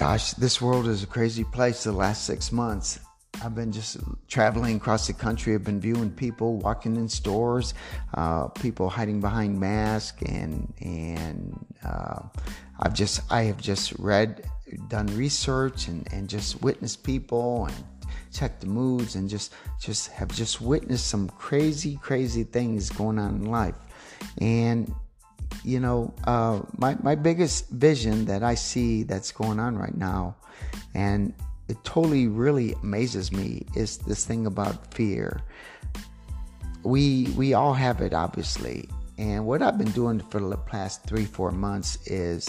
Gosh, this world is a crazy place the last six months. I've been just traveling across the country. I've been viewing people walking in stores, uh, people hiding behind masks, and and uh, I've just I have just read, done research, and and just witnessed people and checked the moods, and just just have just witnessed some crazy crazy things going on in life, and you know, uh, my, my biggest vision that I see that's going on right now, and it totally really amazes me, is this thing about fear. We we all have it, obviously, and what I've been doing for the past three four months is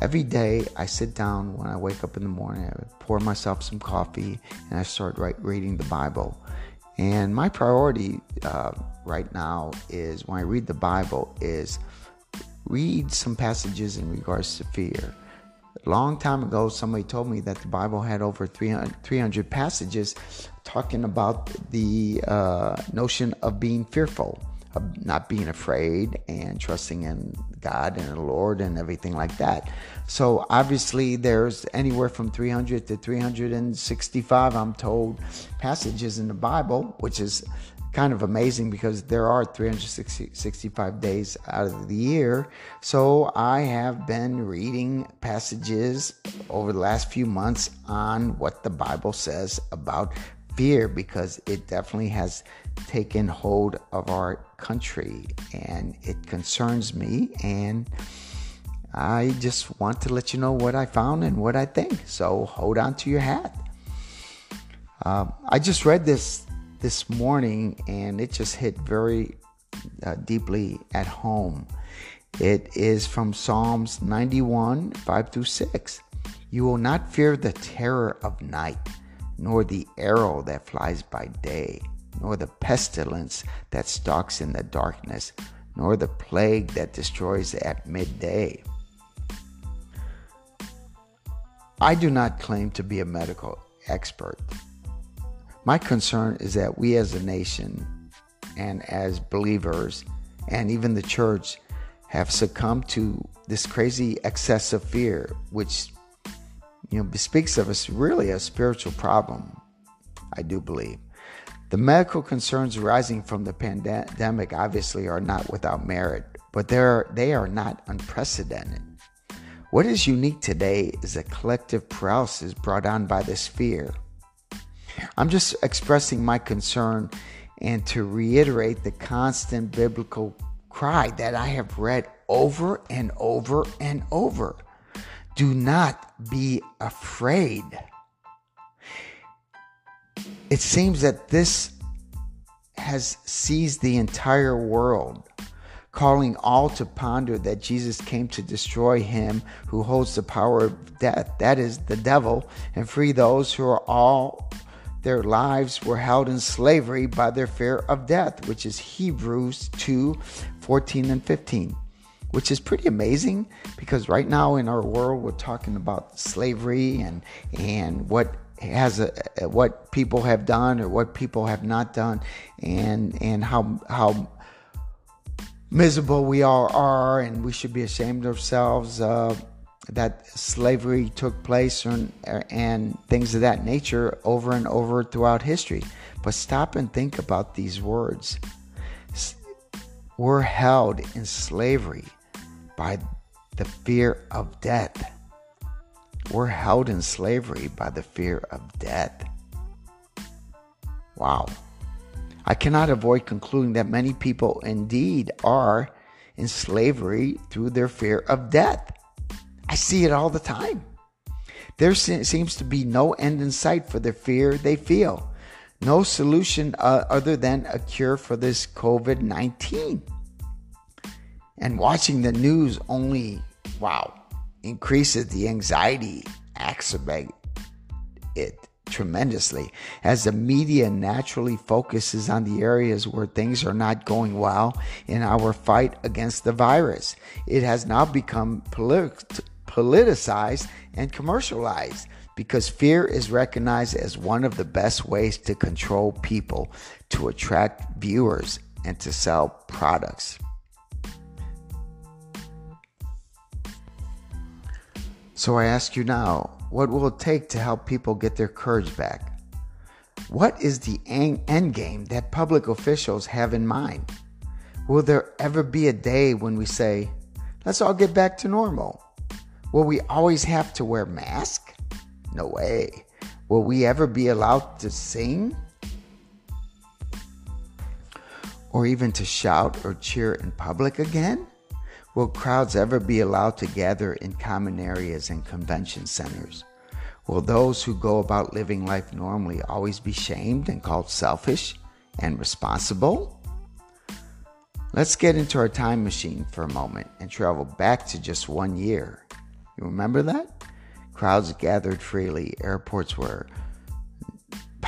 every day I sit down when I wake up in the morning, I pour myself some coffee, and I start reading the Bible. And my priority uh, right now is when I read the Bible is read some passages in regards to fear. A long time ago, somebody told me that the Bible had over 300, 300 passages talking about the uh, notion of being fearful, of not being afraid, and trusting in God and the Lord and everything like that. So, obviously, there's anywhere from 300 to 365, I'm told, passages in the Bible, which is kind of amazing because there are 365 days out of the year. So I have been reading passages over the last few months on what the Bible says about fear because it definitely has taken hold of our country and it concerns me and I just want to let you know what I found and what I think. So hold on to your hat. Uh, I just read this this morning and it just hit very uh, deeply at home. It is from Psalms 91 5 through 6. You will not fear the terror of night, nor the arrow that flies by day, nor the pestilence that stalks in the darkness, nor the plague that destroys at midday. I do not claim to be a medical expert. My concern is that we as a nation and as believers and even the church have succumbed to this crazy excess of fear, which you know bespeaks of us really a spiritual problem. I do believe. The medical concerns arising from the pandemic obviously are not without merit, but they're, they are not unprecedented. What is unique today is a collective paralysis brought on by this fear. I'm just expressing my concern and to reiterate the constant biblical cry that I have read over and over and over. Do not be afraid. It seems that this has seized the entire world, calling all to ponder that Jesus came to destroy him who holds the power of death, that is, the devil, and free those who are all their lives were held in slavery by their fear of death, which is Hebrews 2 14 and 15, which is pretty amazing because right now in our world we're talking about slavery and, and what has a, what people have done or what people have not done and and how how miserable we all are and we should be ashamed of ourselves uh, that slavery took place and, and things of that nature over and over throughout history. But stop and think about these words. We're held in slavery by the fear of death. We're held in slavery by the fear of death. Wow. I cannot avoid concluding that many people indeed are in slavery through their fear of death. I see it all the time. There seems to be no end in sight for the fear they feel. No solution uh, other than a cure for this COVID 19. And watching the news only, wow, increases the anxiety, exacerbate it tremendously as the media naturally focuses on the areas where things are not going well in our fight against the virus. It has now become political politicized and commercialized because fear is recognized as one of the best ways to control people, to attract viewers, and to sell products. So I ask you now what will it take to help people get their courage back? What is the end game that public officials have in mind? Will there ever be a day when we say, let's all get back to normal? Will we always have to wear masks? No way. Will we ever be allowed to sing? Or even to shout or cheer in public again? Will crowds ever be allowed to gather in common areas and convention centers? Will those who go about living life normally always be shamed and called selfish and responsible? Let's get into our time machine for a moment and travel back to just one year. You remember that? Crowds gathered freely, airports were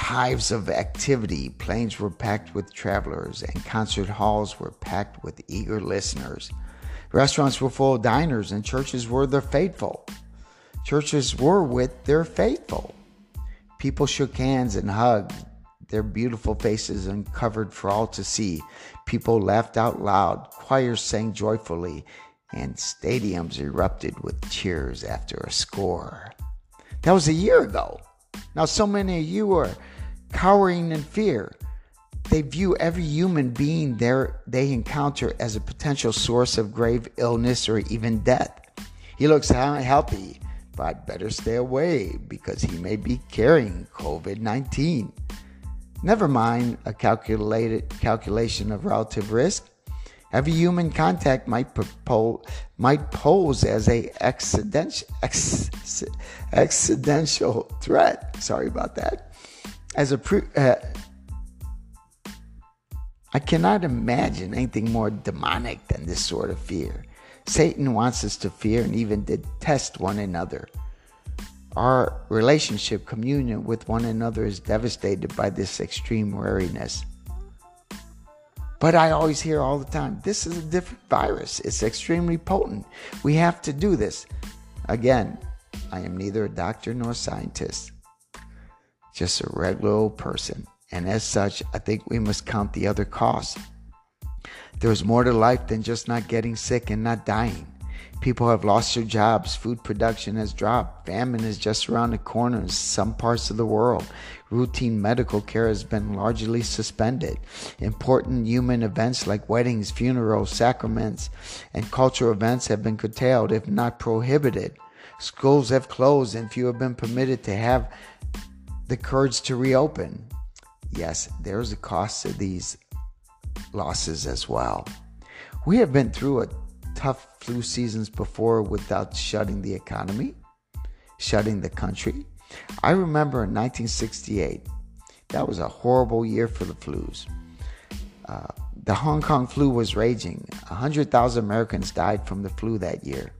hives of activity, planes were packed with travelers, and concert halls were packed with eager listeners. Restaurants were full of diners, and churches were the faithful. Churches were with their faithful. People shook hands and hugged, their beautiful faces uncovered for all to see. People laughed out loud, choirs sang joyfully, and stadiums erupted with cheers after a score. That was a year ago. Now, so many of you are cowering in fear. They view every human being they encounter as a potential source of grave illness or even death. He looks healthy, but better stay away because he may be carrying COVID 19. Never mind a calculated calculation of relative risk. Every human contact might, propose, might pose as a accidental, accidental threat. Sorry about that. As a pre, uh, I cannot imagine anything more demonic than this sort of fear. Satan wants us to fear and even detest one another. Our relationship, communion with one another is devastated by this extreme wariness. But I always hear all the time this is a different virus. It's extremely potent. We have to do this. Again, I am neither a doctor nor a scientist, just a regular old person. And as such, I think we must count the other costs. There's more to life than just not getting sick and not dying. People have lost their jobs. Food production has dropped. Famine is just around the corner in some parts of the world. Routine medical care has been largely suspended. Important human events like weddings, funerals, sacraments, and cultural events have been curtailed, if not prohibited. Schools have closed, and few have been permitted to have the courage to reopen. Yes, there's a cost to these losses as well. We have been through a tough flu seasons before without shutting the economy, shutting the country. I remember in 1968, that was a horrible year for the flus. Uh, the Hong Kong flu was raging. 100,000 Americans died from the flu that year.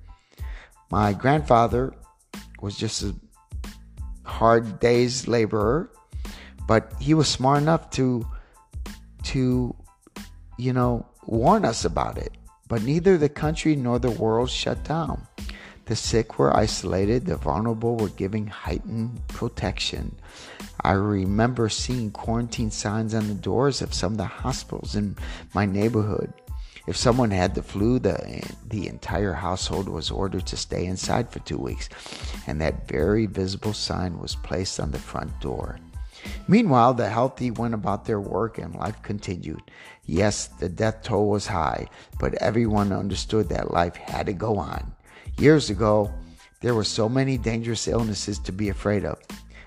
My grandfather was just a hard day's laborer, but he was smart enough to to you know warn us about it. But neither the country nor the world shut down. The sick were isolated, the vulnerable were given heightened protection. I remember seeing quarantine signs on the doors of some of the hospitals in my neighborhood. If someone had the flu, the, the entire household was ordered to stay inside for two weeks, and that very visible sign was placed on the front door. Meanwhile, the healthy went about their work and life continued. Yes, the death toll was high, but everyone understood that life had to go on. Years ago, there were so many dangerous illnesses to be afraid of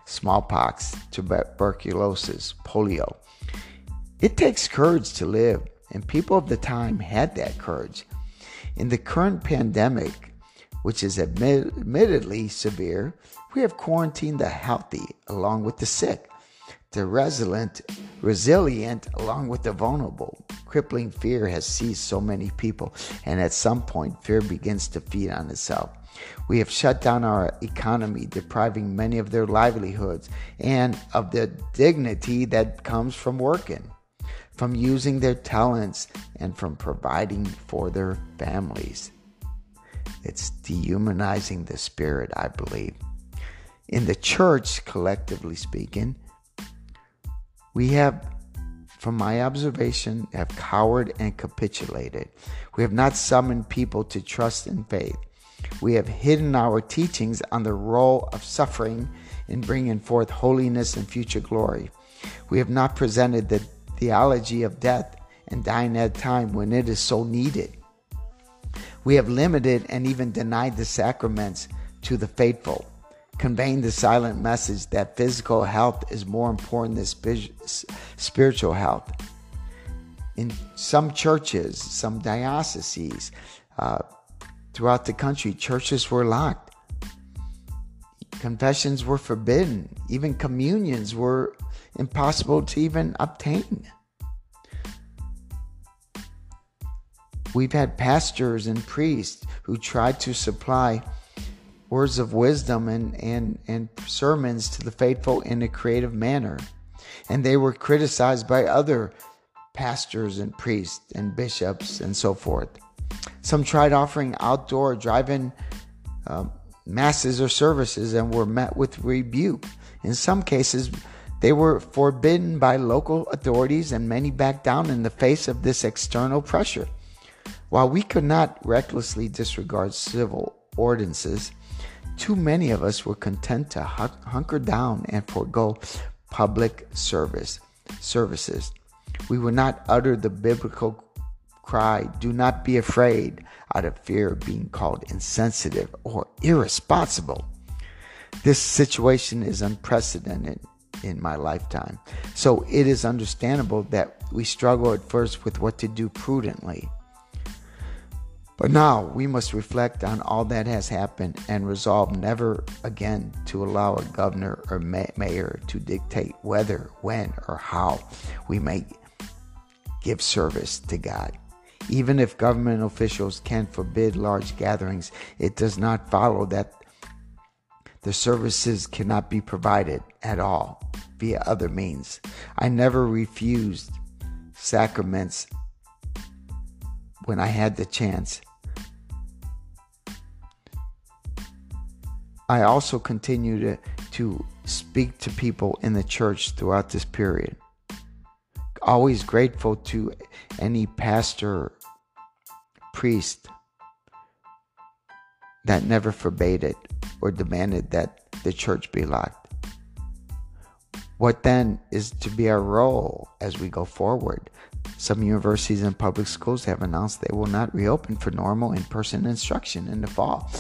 smallpox, tuberculosis, polio. It takes courage to live, and people of the time had that courage. In the current pandemic, which is admit- admittedly severe, we have quarantined the healthy along with the sick the resilient, resilient along with the vulnerable. Crippling fear has seized so many people, and at some point, fear begins to feed on itself. We have shut down our economy, depriving many of their livelihoods and of the dignity that comes from working, from using their talents, and from providing for their families. It's dehumanizing the spirit, I believe. In the church, collectively speaking, we have, from my observation, have cowered and capitulated. We have not summoned people to trust in faith. We have hidden our teachings on the role of suffering in bringing forth holiness and future glory. We have not presented the theology of death and dying at a time when it is so needed. We have limited and even denied the sacraments to the faithful, conveying the silent message that physical health is more important than spiritual health. In some churches, some dioceses, uh, throughout the country, churches were locked. Confessions were forbidden. Even communions were impossible to even obtain. We've had pastors and priests who tried to supply words of wisdom and, and, and sermons to the faithful in a creative manner. And they were criticized by other pastors and priests and bishops and so forth. Some tried offering outdoor drive in uh, masses or services and were met with rebuke. In some cases, they were forbidden by local authorities, and many backed down in the face of this external pressure. While we could not recklessly disregard civil ordinances, too many of us were content to hunker down and forego public service services. We would not utter the biblical cry, "Do not be afraid," out of fear of being called insensitive or irresponsible. This situation is unprecedented in my lifetime. So it is understandable that we struggle at first with what to do prudently. But now we must reflect on all that has happened and resolve never again to allow a governor or mayor to dictate whether, when, or how we may give service to God. Even if government officials can forbid large gatherings, it does not follow that the services cannot be provided at all via other means. I never refused sacraments when I had the chance. I also continue to, to speak to people in the church throughout this period. Always grateful to any pastor, priest that never forbade it or demanded that the church be locked. What then is to be our role as we go forward? Some universities and public schools have announced they will not reopen for normal in person instruction in the fall.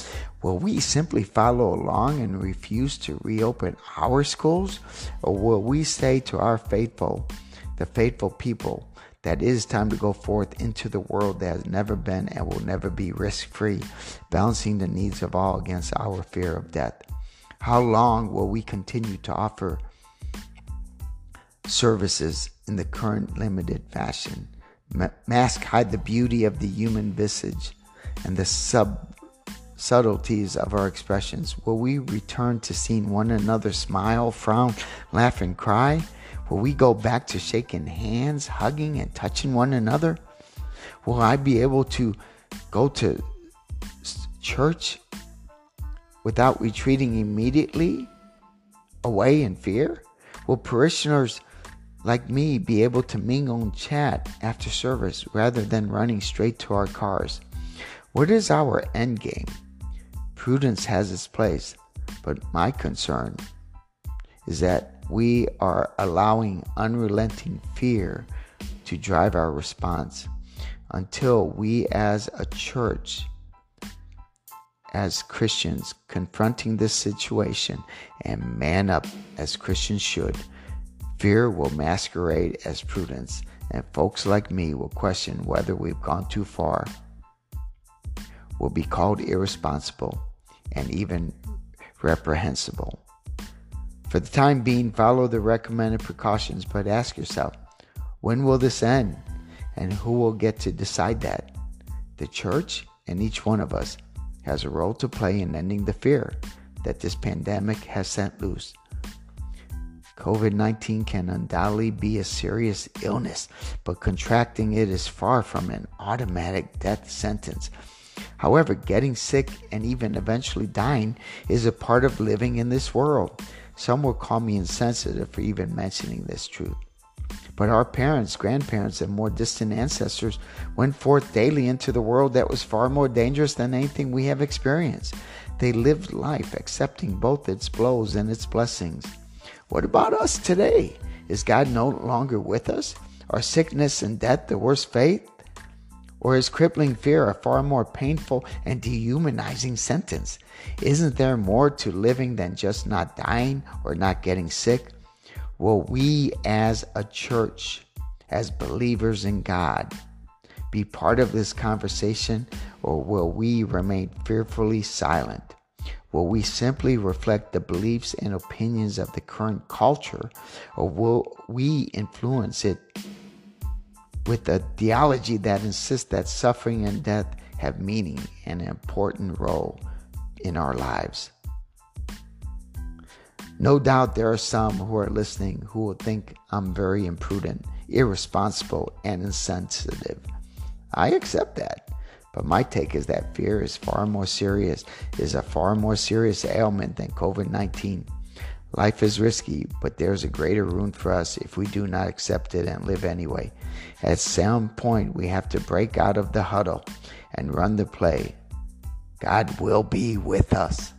Will we simply follow along and refuse to reopen our schools? Or will we say to our faithful, the faithful people, that it is time to go forth into the world that has never been and will never be risk free, balancing the needs of all against our fear of death? How long will we continue to offer services in the current limited fashion? Mask hide the beauty of the human visage and the sub subtleties of our expressions? Will we return to seeing one another smile, frown, laugh, and cry? Will we go back to shaking hands, hugging, and touching one another? Will I be able to go to church without retreating immediately away in fear? Will parishioners like me be able to mingle and chat after service rather than running straight to our cars? What is our end game? Prudence has its place, but my concern is that we are allowing unrelenting fear to drive our response until we as a church as Christians confronting this situation and man up as Christians should, fear will masquerade as prudence, and folks like me will question whether we've gone too far, will be called irresponsible, and even reprehensible. For the time being, follow the recommended precautions, but ask yourself when will this end? And who will get to decide that? The church and each one of us has a role to play in ending the fear that this pandemic has sent loose. COVID 19 can undoubtedly be a serious illness, but contracting it is far from an automatic death sentence. However, getting sick and even eventually dying is a part of living in this world. Some will call me insensitive for even mentioning this truth. But our parents, grandparents, and more distant ancestors went forth daily into the world that was far more dangerous than anything we have experienced. They lived life accepting both its blows and its blessings. What about us today? Is God no longer with us? Are sickness and death the worst fate? Or is crippling fear a far more painful and dehumanizing sentence? Isn't there more to living than just not dying or not getting sick? Will we as a church, as believers in God, be part of this conversation or will we remain fearfully silent? Will we simply reflect the beliefs and opinions of the current culture, or will we influence it with a theology that insists that suffering and death have meaning and an important role in our lives? No doubt there are some who are listening who will think I'm very imprudent, irresponsible, and insensitive. I accept that. But my take is that fear is far more serious, is a far more serious ailment than COVID 19. Life is risky, but there's a greater room for us if we do not accept it and live anyway. At some point, we have to break out of the huddle and run the play. God will be with us.